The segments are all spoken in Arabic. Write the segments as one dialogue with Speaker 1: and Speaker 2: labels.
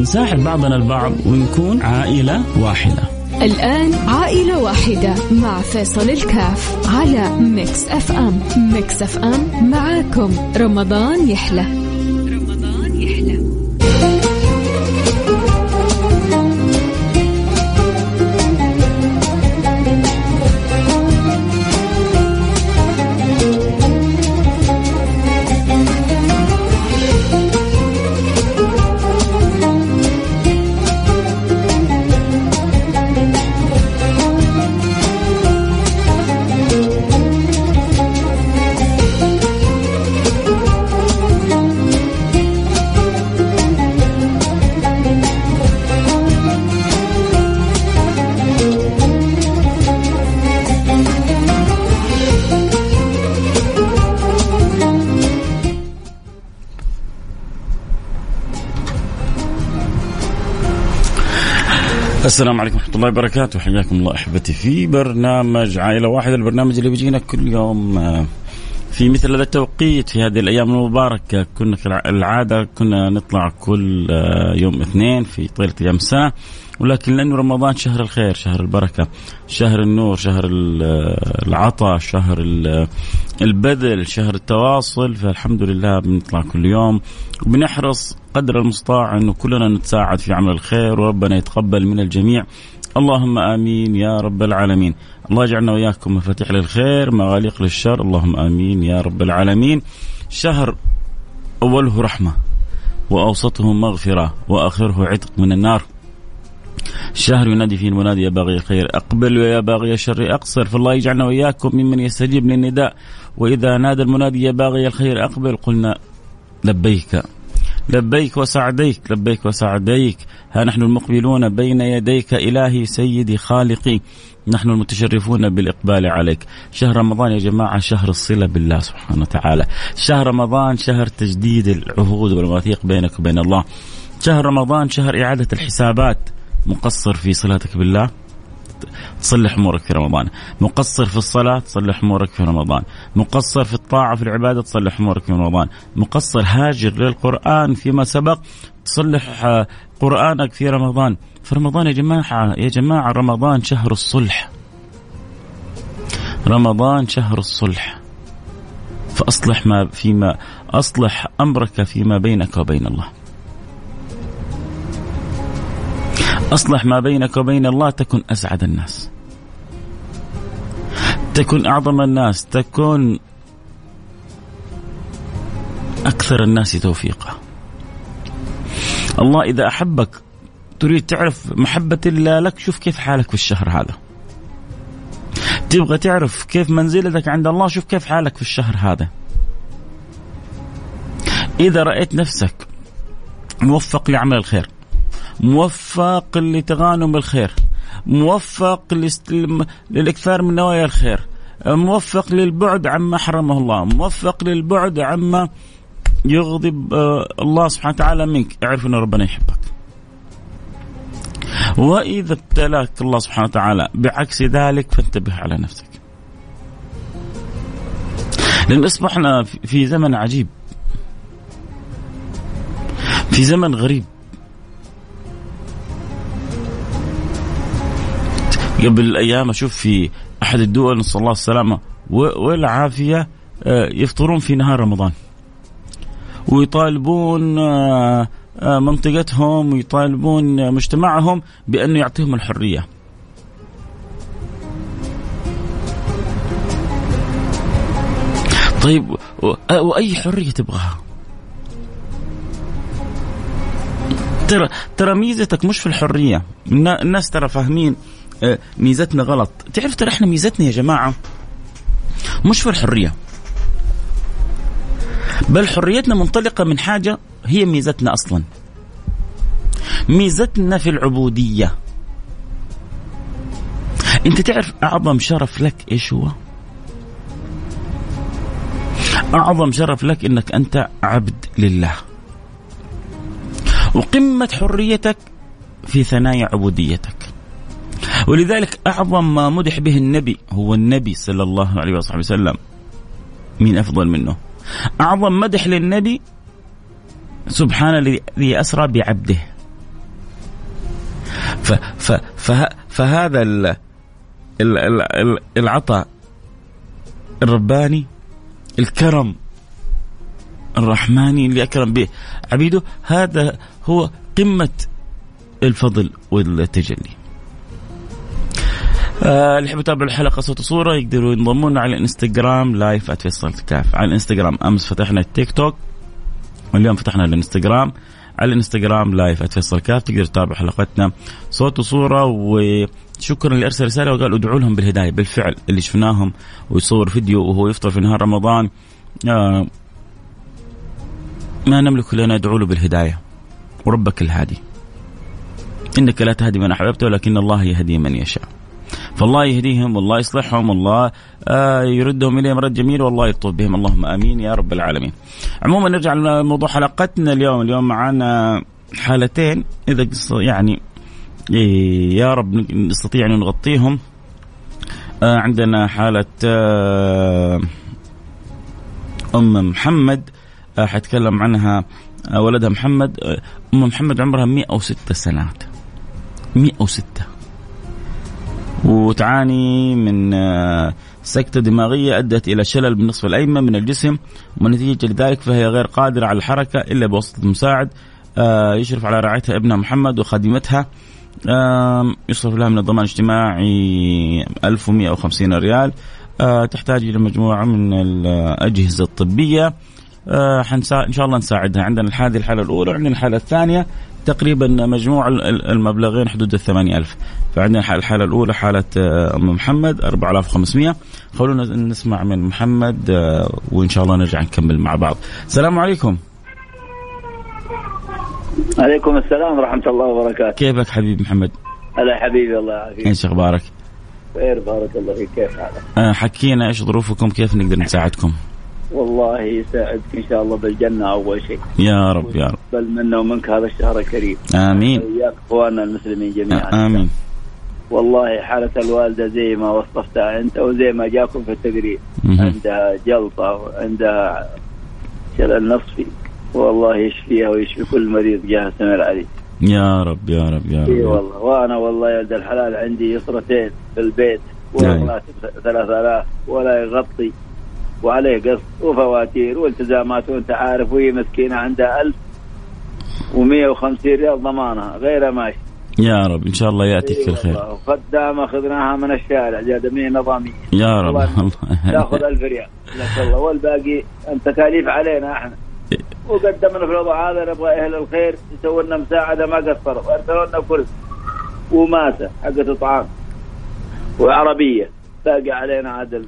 Speaker 1: نساعد بعضنا البعض ونكون عائلة واحدة.
Speaker 2: الآن عائلة واحدة مع فيصل الكاف على Mix FM Mix FM معاكم. رمضان يحلى. رمضان يحلى.
Speaker 1: السلام عليكم ورحمة الله وبركاته. حياكم الله أحبتي في برنامج عائلة واحدة البرنامج اللي بيجينا كل يوم. في مثل هذا التوقيت في هذه الأيام المباركة كنا العادة كنا نطلع كل آه، يوم اثنين في طيلة أيام السنة ولكن لأنه رمضان شهر الخير شهر البركة شهر النور شهر العطاء شهر البذل شهر التواصل فالحمد لله بنطلع كل يوم وبنحرص قدر المستطاع أنه كلنا نتساعد في عمل الخير وربنا يتقبل من الجميع. اللهم آمين يا رب العالمين. الله يجعلنا وإياكم مفاتيح للخير مغاليق للشر. اللهم آمين يا رب العالمين. شهر أوله رحمة وأوسطه مغفرة وآخره عتق من النار. شهر ينادي فيه المنادي يا باغي الخير أقبل ويا باغي الشر أقصر. فالله يجعلنا وإياكم ممن يستجيب للنداء. وإذا نادى المنادي يا باغي الخير أقبل قلنا لبيك. لبيك وسعديك لبيك وسعديك. ها نحن المقبلون بين يديك إلهي سيدي خالقي. نحن المتشرفون بالإقبال عليك. شهر رمضان يا جماعة شهر الصلة بالله سبحانه وتعالى. شهر رمضان شهر تجديد العهود والمواثيق بينك وبين الله. شهر رمضان شهر إعادة الحسابات. مقصر في صلاتك بالله؟ تصلح أمورك في رمضان، مقصر في الصلاة تصلح أمورك في رمضان، مقصر في الطاعة في العبادة تصلح أمورك في رمضان، مقصر هاجر للقرآن فيما سبق تصلح آه، قرآنك في رمضان، في رمضان يا جماعة يا جماعة رمضان شهر الصلح. رمضان شهر الصلح. فأصلح ما فيما أصلح أمرك فيما بينك وبين الله. أصلح ما بينك وبين الله تكن أسعد الناس. تكن أعظم الناس تكن أكثر الناس توفيقا. الله إذا أحبك تريد تعرف محبة الله لك شوف كيف حالك في الشهر هذا. تبغى تعرف كيف منزلتك عند الله شوف كيف حالك في الشهر هذا. إذا رأيت نفسك موفق لعمل الخير موفق لتغانم الخير موفق للإكثار من نوايا الخير موفق للبعد عما حرمه الله موفق للبعد عما يغضب آه، الله سبحانه وتعالى منك. اعرف ان ربنا يحبك. وإذا ابتلاك الله سبحانه وتعالى بعكس ذلك فانتبه على نفسك. لأن أصبحنا في زمن عجيب. في زمن غريب. قبل أيام أشوف في أحد الدول نسأل الله السلامة والعافية آه، يفطرون في نهار رمضان ويطالبون آه، آه، منطقتهم ويطالبون مجتمعهم بانه يعطيهم الحرية. طيب وأي حرية تبغاها؟ ترى ترى ميزتك مش في الحرية، الناس ترى فاهمين ميزتنا غلط تعرف ترى إحنا ميزتنا يا جماعة مش في الحرية بل حريتنا منطلقة من حاجة هي ميزتنا أصلا ميزتنا في العبودية أنت تعرف أعظم شرف لك إيش هو؟ أعظم شرف لك إنك أنت عبد لله. وقمة حريتك في ثنايا عبوديتك. ولذلك أعظم ما مدح به النبي هو النبي صلى الله عليه وصحبه وسلم. مين أفضل منه؟ أعظم مدح للنبي سبحان الذي أسرى بعبده. ف ف ف فهذا العطاء الرباني الكرم الرحماني اللي أكرم به عبيده هذا هو قمة الفضل والتجلي. آه اللي يحب يتابع الحلقة صوت وصورة يقدروا ينضمون على الانستغرام لايف @فيصل كاف على الانستغرام أمس فتحنا التيك توك واليوم فتحنا الانستغرام. على الانستغرام لايف @فيصل كاف تقدر تتابع حلقتنا صوت وصورة وشكرا اللي ارسل رسالة وقال ادعوا لهم بالهداية بالفعل اللي شفناهم ويصور فيديو وهو يفطر في نهار رمضان. آه ما نملك إلا ندعو له بالهداية وربك الهادي. إنك لا تهدي من أحببت ولكن الله يهدي من يشاء. فالله يهديهم والله يصلحهم والله آه يردهم اليه مرد جميل والله يطوب بهم. اللهم آمين يا رب العالمين. عموما نرجع لموضوع حلقتنا اليوم، اليوم معنا حالتين إذا يعني إيه، يا رب نستطيع أن نغطيهم. آه عندنا حالة آه أم محمد حتكلم عنها ولدها محمد. أم محمد عمرها 106 سنوات. 106 وتعاني من آه، سكتة دماغية أدت إلى شلل بالنصف الأيمن من الجسم ونتيجة لذلك فهي غير قادرة على الحركة إلا بواسطة مساعد آه، يشرف على رعايتها ابنها محمد وخادمتها يصرف لها من الضمان الاجتماعي 1150 ريال آه، تحتاج إلى مجموعة من الأجهزة الطبية إن شاء الله نساعدها. عندنا هذه الحالة الأولى وعندنا الحالة الثانية تقريبا مجموع المبلغين حدود ال 8000 فعندنا الحالة الأولى حالة آه، أم محمد 4500 خلونا نسمع من محمد آه، وإن شاء الله نرجع نكمل مع بعض. السلام عليكم.
Speaker 3: عليكم السلام ورحمة الله وبركاته.
Speaker 1: كيفك حبيبي محمد؟
Speaker 3: هلا حبيبي الله يعافيك.
Speaker 1: إيش أخبارك؟
Speaker 3: خير بارك الله فيك. كيف حالك؟
Speaker 1: آه حكينا إيش ظروفكم كيف نقدر نساعدكم؟
Speaker 3: والله يساعدك إن شاء الله بالجنة أول شيء.
Speaker 1: يا رب يا رب.
Speaker 3: بل منا ومنك هذا الشهر الكريم.
Speaker 1: آمين.
Speaker 3: وياك إخواننا المسلمين جميعا.
Speaker 1: آمين.
Speaker 3: والله حالة الوالدة زي ما وصفتها أنت وزي ما جاكم في التقرير عندها جلطة وعندها شلل نصفي. والله يشفيها ويشفي كل مريض جاه سمر علي
Speaker 1: يا رب يا رب يا رب
Speaker 3: اي والله. وأنا والله يا ولد الحلال عندي يسرتين في البيت. وراتب 3000 ولا يغطي وعليه قسط وفواتير والتزامات وأنت عارف وهي مسكينة عندها 1000 و150 ريال ضمانها غير ماشي
Speaker 1: يا رب إن شاء الله يأتيك في الخير.
Speaker 3: خدامه أخذناها من الشارع جادميه نظامية.
Speaker 1: يا رب. الله
Speaker 3: تأخذ 1000 ريال. نسال الله. والباقي تكاليف علينا إحنا. وقدمنا في الوضع هذا نبغى أهل الخير يسووا لنا مساعدة ما قصروا. ارسلوا لنا كرسي. وماسة حقت طعام. وعربية. باقي علينا عاد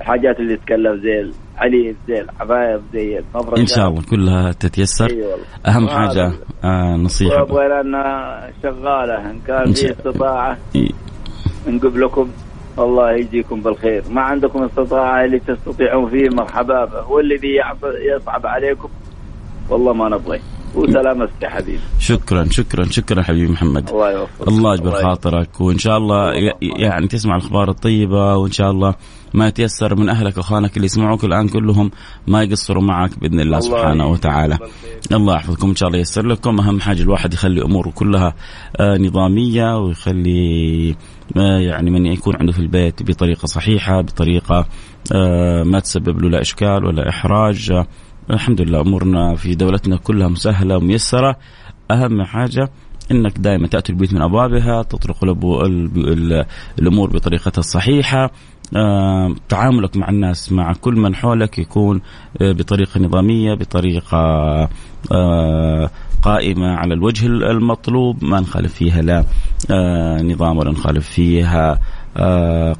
Speaker 3: الحاجات اللي تكلف زي الحليب زي الحفايض زي المفرشات
Speaker 1: إن شاء الله كلها تتيسر. أيوة أهم حاجة آه نصيحة.
Speaker 3: أبغى لنا شغالة إن كان في استطاعة. نقب لكم الله يجزيكم بالخير. ما عندكم استطاعة اللي تستطيعون فيه مرحبا به والذي يصعب عليكم؟ والله ما نبغي وسلامتك يا حبيبي.
Speaker 1: شكرا شكرا شكرا حبيبي محمد.
Speaker 3: الله يوفقك.
Speaker 1: الله يجبر خاطرك وإن شاء الله يعني تسمع الأخبار الطيبة وإن شاء الله ما يتيسر من أهلك وأخوانك اللي يسمعوك الآن كلهم ما يقصروا معك بإذن الله, الله سبحانه وتعالى. الله يحفظكم إن شاء الله ييسر لكم. أهم حاجة الواحد يخلي أموره كلها آه، نظامية ويخلي آه، يعني من يكون عنده في البيت بطريقة صحيحة بطريقة آه، ما تسبب له لا إشكال ولا إحراج الحمد لله أمورنا في دولتنا كلها مسهلة وميسرة. أهم حاجة إنك دائما تأتي البيوت من أبوابها تطرق الأمور بطريقتها الصحيحة. آه، تعاملك مع الناس مع كل من حولك يكون آه، بطريقة نظامية بطريقة آه، قائمة على الوجه المطلوب. ما نخالف فيها لا نظام ولا نخالف فيها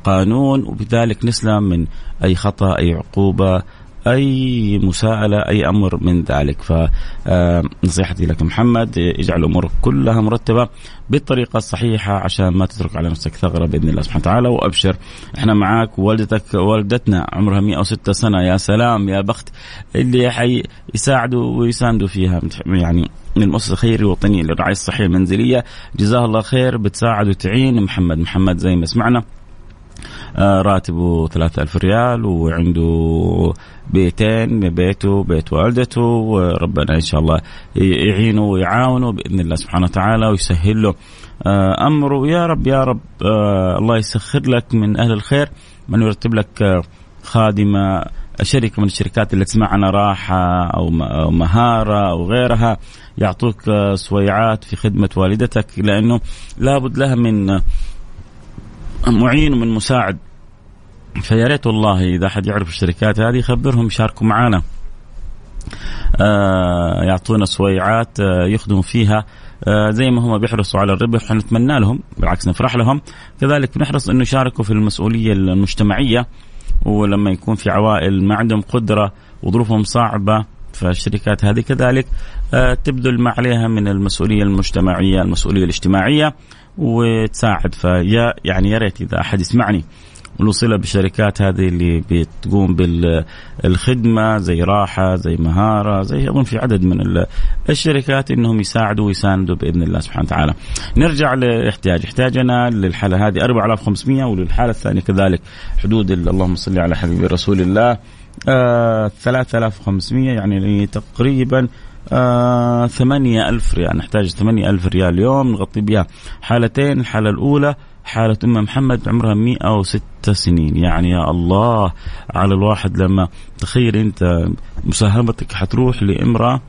Speaker 1: قانون. وبذلك نسلم من أي خطأ أي عقوبة أي مساءلة أي أمر من ذلك. فنصيحتي لك محمد اجعل امورك كلها مرتبة بالطريقة الصحيحة عشان ما تترك على نفسك ثغرة بإذن الله سبحانه وتعالى. وأبشر إحنا معاك والدتك والدتنا عمرها 106 سنة. يا سلام يا بخت اللي حي يساعدوا ويساندوا فيها. يعني من المؤسسه الخيريه الوطنيه للرعاية الصحية المنزلية. جزاها الله خير بتساعد وتعين محمد. محمد زي ما سمعنا آه، راتبه ثلاثة ألف ريال وعنده بيتين بيته بيت والدته وربنا إن شاء الله يعينه ويعاونه بإذن الله سبحانه وتعالى ويسهل له آه، أمره. يا رب يا رب آه، الله يسخر لك من أهل الخير من يرتب لك خادمة شركة من الشركات اللي تسمعنا راحة أو مهارة أو غيرها يعطوك سويعات في خدمة والدتك لأنه لابد لها من معين ومن مساعد. فيا ريت والله إذا أحد يعرف الشركات هذه خبرهم يشاركوا معنا آه يعطونا سويعات آه يخدموا فيها. آه زي ما هم بيحرصوا على الربح نتمنى لهم بالعكس نفرح لهم. كذلك بنحرص إنه يشاركوا في المسؤولية المجتمعية. ولما يكون في عوائل ما عندهم قدرة وظروفهم صعبة فالشركات هذه كذلك آه تبذل ما عليها من المسؤولية المجتمعية المسؤولية الاجتماعية وتساعد. فيا يعني يا ريت إذا أحد يسمعني. له صله بالشركات هذه اللي بتقوم بالخدمة زي راحة زي مهارة زي أظن في عدد من الشركات إنهم يساعدوا ويساندوا بإذن الله سبحانه وتعالى. نرجع لاحتياج، احتاجنا للحالة هذه 4500 وللحالة الثانية كذلك حدود اللهم صل على حبيب رسول الله. آه 3500 يعني تقريبا آه ثمانية ألف ريال. نحتاج ثمانية ألف ريال اليوم نغطي بها حالتين. الحالة الأولى حالة أم محمد عمرها 106 سنين. يعني يا الله على الواحد لما تخيل أنت مساهمتك حتروح لامرأة.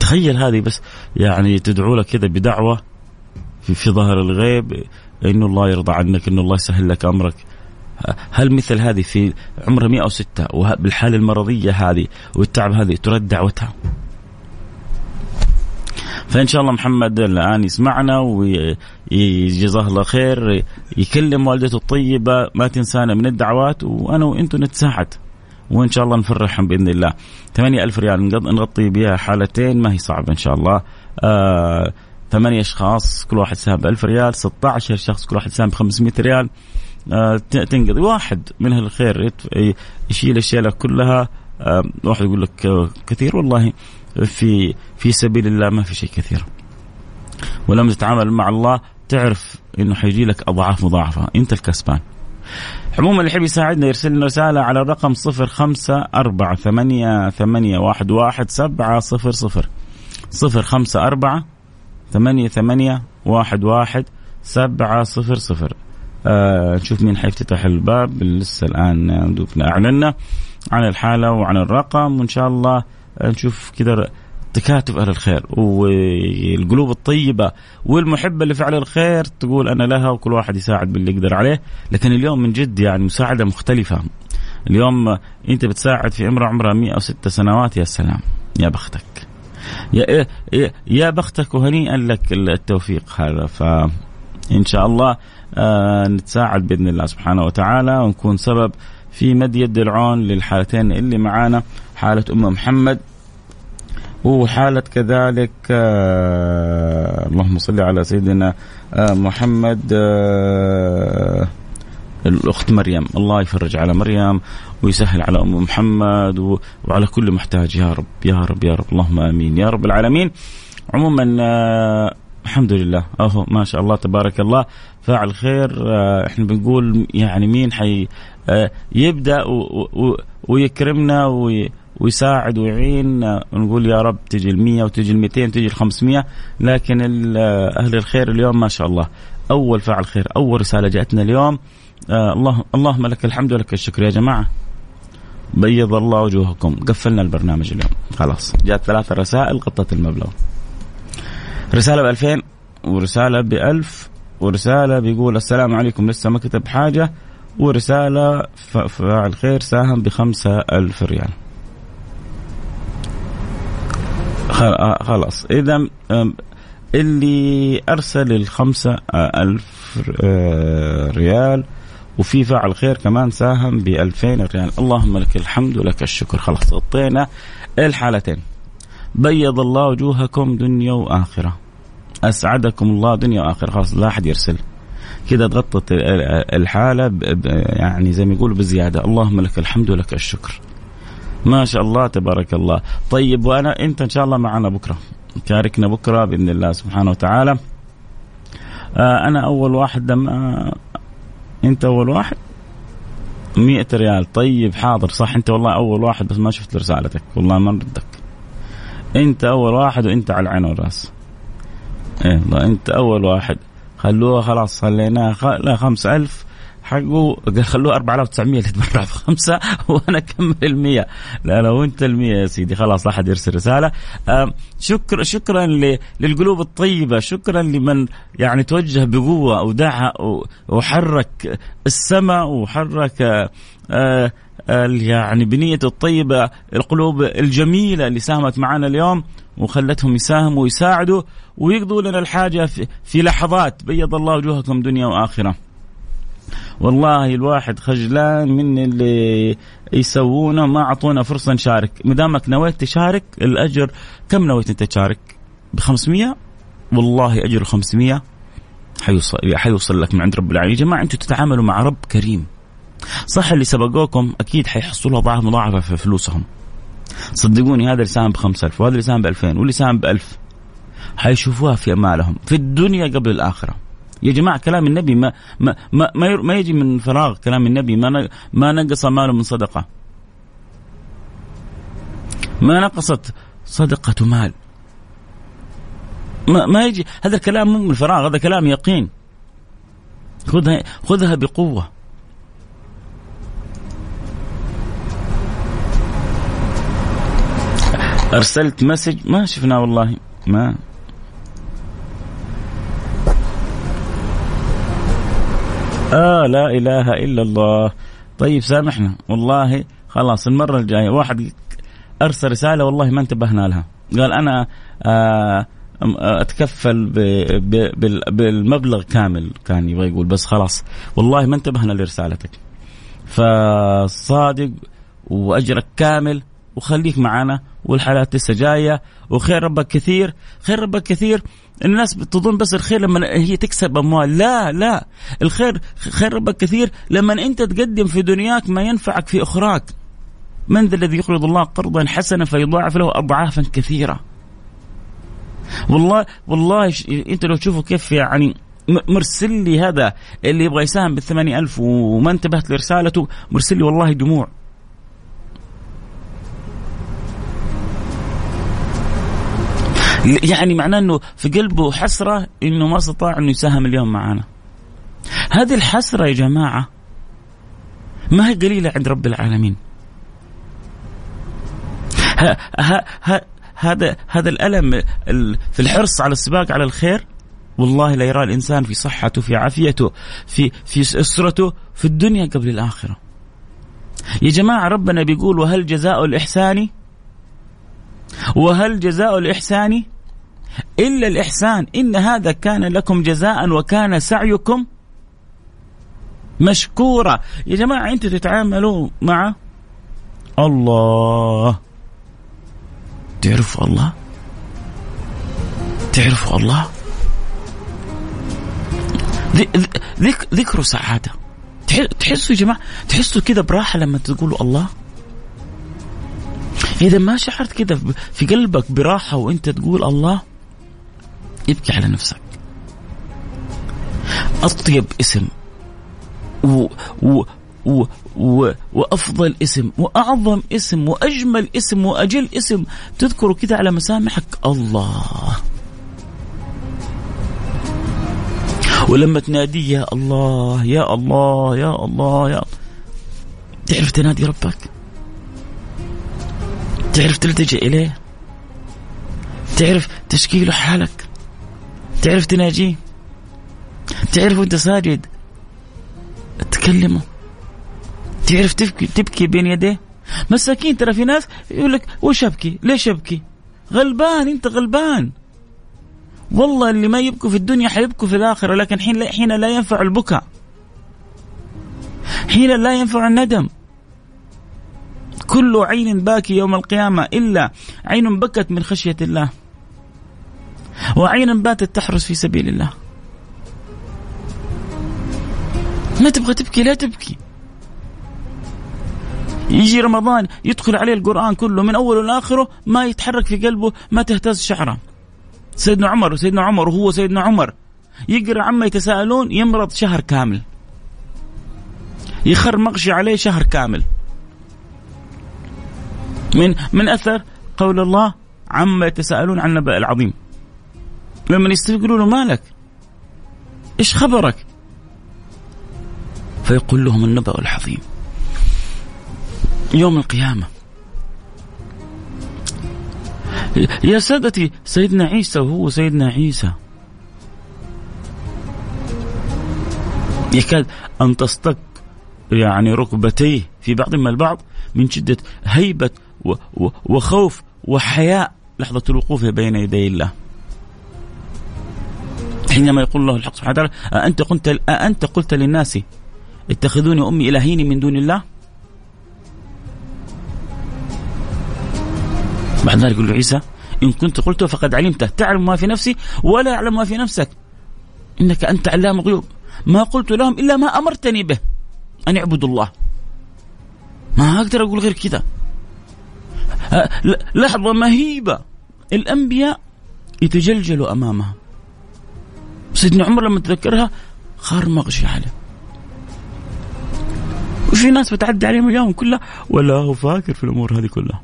Speaker 1: تخيل هذه بس يعني تدعو لك كذا بدعوة في, في ظهر الغيب انه الله يرضى عنك انه الله يسهل لك أمرك. هل مثل هذه في عمرها 106 وبالحاله المرضية هذه والتعب هذه ترد دعوتها؟ فإن شاء الله محمد الآن يسمعنا وجزاه الله خير يكلم والدته الطيبة ما تنسانا من الدعوات وأنا وأنتم نتساعد. وإن شاء الله نفرحهم بإذن الله. 8000 ريال نغطي بها حالتين ما هي صعبة إن شاء الله. آه أشخاص كل واحد ساهم ب 1000 ريال 16 شخص كل واحد ساهم ب 500 ريال. آه تنقضي. واحد من أهل الخير يشيل الشيلة كلها. آه واحد يقول لك كثير والله. في في سبيل الله ما في شيء كثير. ولما تتعامل مع الله تعرف إنه حيجي لك أضعاف مضاعفة. أنت الكسبان. عموما اللي يحب يساعدنا يرسل لنا رسالة على الرقم صفر خمسة أربعة ثمانية ثمانية واحد واحد سبعة صفر صفر. صفر خمسة أربعة ثمانية ثمانية واحد واحد سبعة صفر صفر. آه نشوف مين حيفتتح الباب. لسه الآن دوبنا أعلنا عن الحالة وعن الرقم. وإن شاء الله نشوف كذا تكاتف أهل الخير والقلوب الطيبة والمحبة لفعل الخير تقول أنا لها وكل واحد يساعد باللي يقدر عليه. لكن اليوم من جد يعني مساعدة مختلفة. اليوم أنت بتساعد في امراه عمرها 106 سنوات يا سلام يا بختك. يا يا بختك وهنيئا لك التوفيق هذا. فان شاء الله آه نتساعد بإذن الله سبحانه وتعالى ونكون سبب في مد يد العون للحالتين اللي معانا. حالة أم محمد وحالة كذلك آه اللهم صل على سيدنا آه محمد آه الأخت مريم. الله يفرج على مريم ويسهل على أم محمد وعلى كل محتاج. يا رب يا رب يا رب. اللهم آمين. يا رب العالمين. عموما الحمد لله. اهو ما شاء الله تبارك الله. فاعل خير إحنا بنقول يعني مين حي يبدأ ويكرمنا وي ويساعد ويعين نقول يا رب تجي ال100 وتجي ال200 وتجي ال500 لكن أهل الخير اليوم ما شاء الله. أول فاعل خير أول رسالة جاءتنا اليوم آه الله اللهم لك الحمد ولك الشكر يا جماعة. بيض الله وجوهكم. قفلنا البرنامج اليوم. خلاص. جاءت ثلاث رسائل غطت المبلغ. رسالة ب 2000 ورسالة ب 1000 ورسالة بيقول السلام عليكم. لسه ما كتب حاجة. ورسالة فاعل خير ساهم بخمسة ألف ريال. خلاص. إذا اللي أرسل الخمسة ألف ريال وفي فاعل خير كمان ساهم ب 2000 ريال. اللهم لك الحمد ولك الشكر. خلاص غطينا الحالتين. بيض الله وجوهكم دنيا وآخرة. أسعدكم الله دنيا وآخرة. خلاص لا أحد يرسل. كذا تغطت الحالة يعني زي ما يقولوا بزيادة. اللهم لك الحمد ولك الشكر. ما شاء الله تبارك الله. طيب وأنا أنت إن شاء الله معنا بكرة. شاركنا بكرة بإذن الله سبحانه وتعالى. آه أنا أول واحد لما أنت أول واحد؟ مئة ريال. طيب حاضر. صح أنت والله أول واحد بس ما شفت رسالتك. والله ما ردك. أنت أول واحد وأنت على العين والرأس. إيه والله أنت أول واحد. خلوها خلاص خليناها خ... لا خمسة ألف. حقه قال خلوه 4900 اللي تبرع بخمسه وأنا أكمل ال 100 لا لو انت ال 100 يا سيدي خلاص لا أحد يرسل رسالة شكرا شكرا للقلوب الطيبة شكرا لمن يعني توجه بقوة ودعا وحرك السماء وحرك آه يعني بنيته الطيبة القلوب الجميلة اللي ساهمت معنا اليوم وخلتهم يساهموا ويساعدوا ويقضوا لنا الحاجة في, في لحظات بيض الله وجوهكم دنيا وآخرة. والله الواحد خجلان من اللي يسوونه ما أعطونا فرصة نشارك، ما دامك نويت تشارك الأجر كم نويت أنت تشارك؟ ب 500 والله أجر 500 حيوصل حيوصل لك من عند رب العالمين، يا جماعة أنتم تتعاملوا مع رب كريم. صح اللي سبقوكم أكيد حيحصلوا أضعاف مضاعفة في فلوسهم. صدقوني هذا اللي ساهم ب 5000 وهذا اللي ساهم ب 2000 واللي ساهم ب 1000 حيشوفوها في امالهم في الدنيا قبل الآخرة. يا جماعة كلام النبي ما ما ما, ما, يجي من فراغ كلام النبي ما ما نقص ماله من صدقة. ما نقصت صدقة مال. ما ما يجي هذا الكلام مو من فراغ هذا كلام يقين. خذها خذها بقوة. أرسلت مسج ما شفناه والله ما آه لا إله إلا الله. طيب سامحنا. والله خلاص المرة الجاية واحد أرسل رسالة والله ما انتبهنا لها. قال أنا آه أتكفل بالمبلغ كامل كان يبغى يقول بس خلاص. والله ما انتبهنا لرسالتك. فصادق وأجرك كامل وخليك معنا والحالات لسه جاية وخير ربك كثير. خير ربك كثير الناس بتظن بس الخير لما هي تكسب أموال. لا لا. الخير خير ربك كثير لما أنت تقدم في دنياك ما ينفعك في أخراك. من ذا الذي يقرض الله قرضا حسنا فيضاعف له اضعافا كثيرة. والله والله أنت لو تشوفوا كيف يعني مرسل لي هذا اللي يبغى يساهم بالثمانية ألف وما انتبهت لرسالته مرسل لي والله دموع. يعني معناه إنه في قلبه حسرة إنه ما استطاع إنه يساهم اليوم معنا. هذه الحسرة يا جماعة ما هي قليلة عند رب العالمين. ها ها ها هذا هذا الألم في الحرص على السباق على الخير والله لا يرى الإنسان في صحته في عافيته في في أسرته في الدنيا قبل الآخرة. يا جماعة ربنا بيقول وهل جزاء الإحسان وهل جزاء الإحسان إلا الإحسان. إن هذا كان لكم جزاء وكان سعيكم مشكورا. يا جماعة أنتوا تتعاملوا مع الله. تعرفوا الله؟ تعرفوا الله؟ ذكروا سعادة. تحسوا يا جماعة تحسوا كذا براحة لما تقولوا الله؟ إذا ما شعرت كذا في قلبك براحة وأنت تقول الله؟ ابكي على نفسك. أطيب اسم و و و و وأفضل اسم وأعظم اسم وأجمل اسم وأجل اسم تذكره كذا على مسامحك الله. ولما تنادي يا الله يا الله يا الله يا تعرف تنادي ربك؟ تعرف تلتجئ إليه؟ تعرف تشكي له حالك؟ تعرف تناجيه؟ تعرف وانت ساجد؟ تكلمه. تعرف تبكي تبكي بين يديه؟ مساكين ترى في ناس يقول لك وش أبكي؟ ليش أبكي؟ غلبان أنت غلبان. والله اللي ما يبكوا في الدنيا حيبكوا في الآخرة لكن حين حين لا ينفع البكاء. حين لا ينفع الندم. كل عين باكي يوم القيامة إلا عين بكت من خشية الله. وعين باتت تحرس في سبيل الله؟ ما تبغى تبكي لا تبكي. يجي رمضان يدخل عليه القرآن كله من أوله لآخره ما يتحرك في قلبه ما تهتز شعره. سيدنا عمر وسيدنا عمر وهو سيدنا عمر. يقرأ عما يتساءلون يمرض شهر كامل. يخر مغشي عليه شهر كامل. من من أثر قول الله عما يتساءلون عن النبأ العظيم. لما يستيقظوا له مالك. إيش خبرك؟ فيقول لهم النبأ العظيم. يوم القيامة. يا سادتي سيدنا عيسى وهو سيدنا عيسى. يكاد أن تصطك يعني ركبتيه في بعضهما البعض من شدة هيبة وخوف وحياء لحظة الوقوف بين يدي الله. حينما يقول الله الحق سبحانه وتعالى أنت قلت أنت قلت للناس اتخذوني أمي إلهين من دون الله؟ بعد ذلك يقول عيسى إن كنت قلته فقد علمته تعلم ما في نفسي ولا أعلم ما في نفسك. إنك أنت علام الغيوب. ما قلت لهم إلا ما أمرتني به أن يعبدوا الله. ما أقدر أقول غير كذا. لحظة مهيبة. الأنبياء يتجلجلوا أمامها سيدنا عمر لما تذكرها خار مغشي عليه. وفي ناس بتعدي عليهم اليوم كلها ولا هو فاكر في الأمور هذه كلها.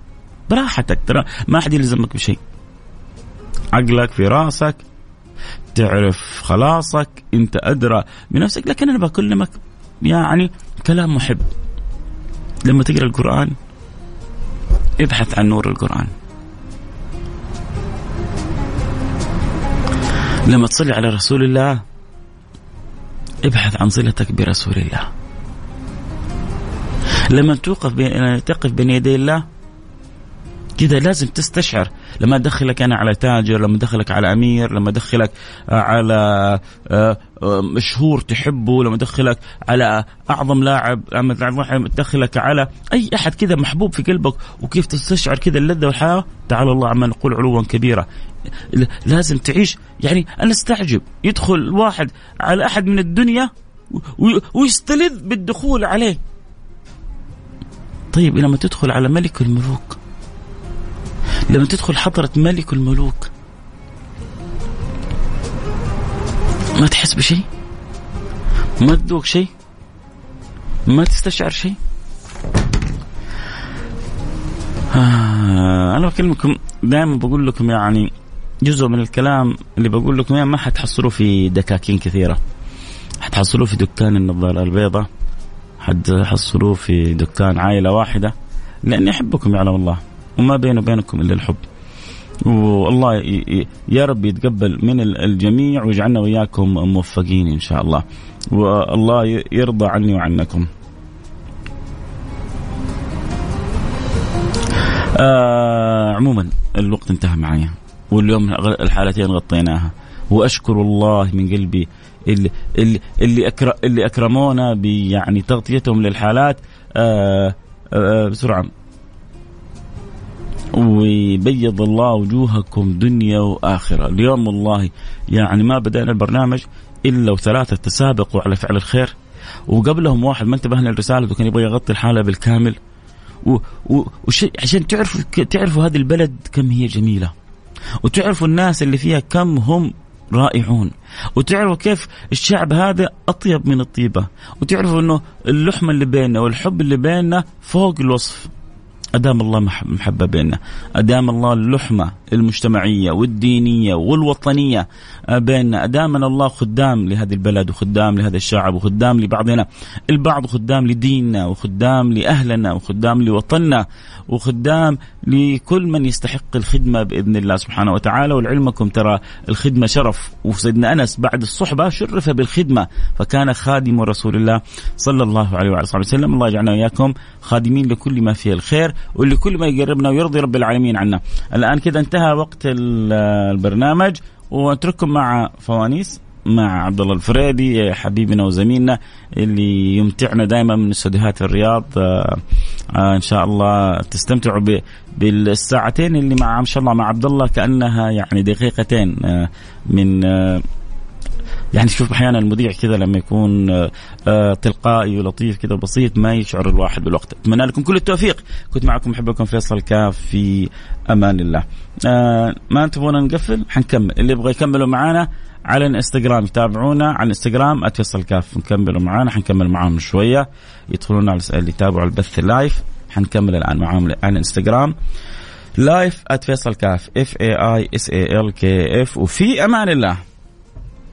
Speaker 1: براحتك ترى ما حد يلزمك بشيء. عقلك في راسك تعرف خلاصك أنت أدرى بنفسك. لكن أنا بكلمك يعني كلام محب. لما تقرأ القرآن ابحث عن نور القرآن. لما تصلي على رسول الله ابحث عن صلتك برسول الله. لما توقف تقف بين يدي الله كذا لازم تستشعر. لما أدخلك أنا على تاجر لما أدخلك على أمير لما أدخلك على آه، آه، مشهور تحبه لما أدخلك على أعظم لاعب لما أدخلك على أي أحد كذا محبوب في قلبك وكيف تستشعر كذا اللذة والحياة تعالى الله عما نقول علوا كبيرا لازم تعيش. يعني أنا أستعجب. يدخل واحد على أحد من الدنيا ويستلذ بالدخول عليه. طيب لما تدخل على ملك الملوك. لما تدخل حضرة ملك الملوك. ما تحس بشيء؟ ما تذوق شيء؟ ما تستشعر شيء؟ آه أنا بكلمكم دائما بقول لكم يعني جزء من الكلام اللي بقول لكم يعني ما حتحصلوه في دكاكين كثيرة. حتحصلوه في دكان النظارة البيضاء حتحصلوه في دكان عائلة واحدة لأني أحبكم يعلم الله وما بيني وبينكم إلا الحب. والله يا رب يتقبل من الجميع ويجعلنا وياكم موفقين إن شاء الله. والله يرضى عني وعنكم. آه عموما الوقت انتهى معي. واليوم الحالتين غطيناها. وأشكر الله من قلبي اللي اللي اللي, اللي أكرمونا بيعني تغطيتهم للحالات آه آه بسرعة. ويبيض الله وجوهكم دنيا وآخرة، اليوم والله يعني ما بدأنا البرنامج إلا وثلاثة تسابقوا على فعل الخير. وقبلهم واحد ما انتبه للرساله وكان يبغى يغطي الحالة بالكامل. و... و... وشي... عشان تعرفوا تعرفوا هذه البلد كم هي جميلة. وتعرفوا الناس اللي فيها كم هم رائعون. وتعرفوا كيف الشعب هذا أطيب من الطيبة. وتعرفوا إنه اللحمه اللي بيننا والحب اللي بيننا فوق الوصف. أدام الله محبة بيننا. أدام الله اللحمة المجتمعية والدينية والوطنية. بيننا أدامنا الله خدام لهذه البلد وخدام لهذا الشعب وخدام لبعضنا. البعض خدام لديننا وخدام لأهلنا وخدام لوطننا وخدام لكل من يستحق الخدمة بإذن الله سبحانه وتعالى. ولعلمكم ترى الخدمة شرف. وسيدنا أنس بعد الصحبة شرف بالخدمة. فكان خادم رسول الله صلى الله عليه وعلى وسلم. الله يجعلنا وإياكم خادمين لكل ما فيه الخير ولكل ما يقربنا ويرضي رب العالمين عنا. الآن كذا انتهى وقت البرنامج ونترككم مع فوانيس مع عبد الله الفريدي حبيبنا وزميلنا اللي يمتعنا دائما من استديوهات الرياض. آه آه إن شاء الله تستمتعوا بالساعتين اللي مع ان شاء الله مع عبد الله كأنها يعني دقيقتين آه من يعني شوف أحيانا المذيع كذا لما يكون آه تلقائي ولطيف كذا بسيط ما يشعر الواحد بالوقت. أتمنى لكم كل التوفيق. كنت معكم محبكم فيصل كاف في أمان الله. آه ما تبغون نقفل؟ حنكمل. اللي يبغى يكملوا معانا على الإنستغرام يتابعونا على الإنستغرام at فيصل كاف. نكملوا معانا حنكمل معاهم شوية. يدخلون على اللي يتابعوا البث ال live. حنكمل الآن معاهم على الإنستغرام. live @فيصل كاف. F A I S A L K F وفي أمان الله.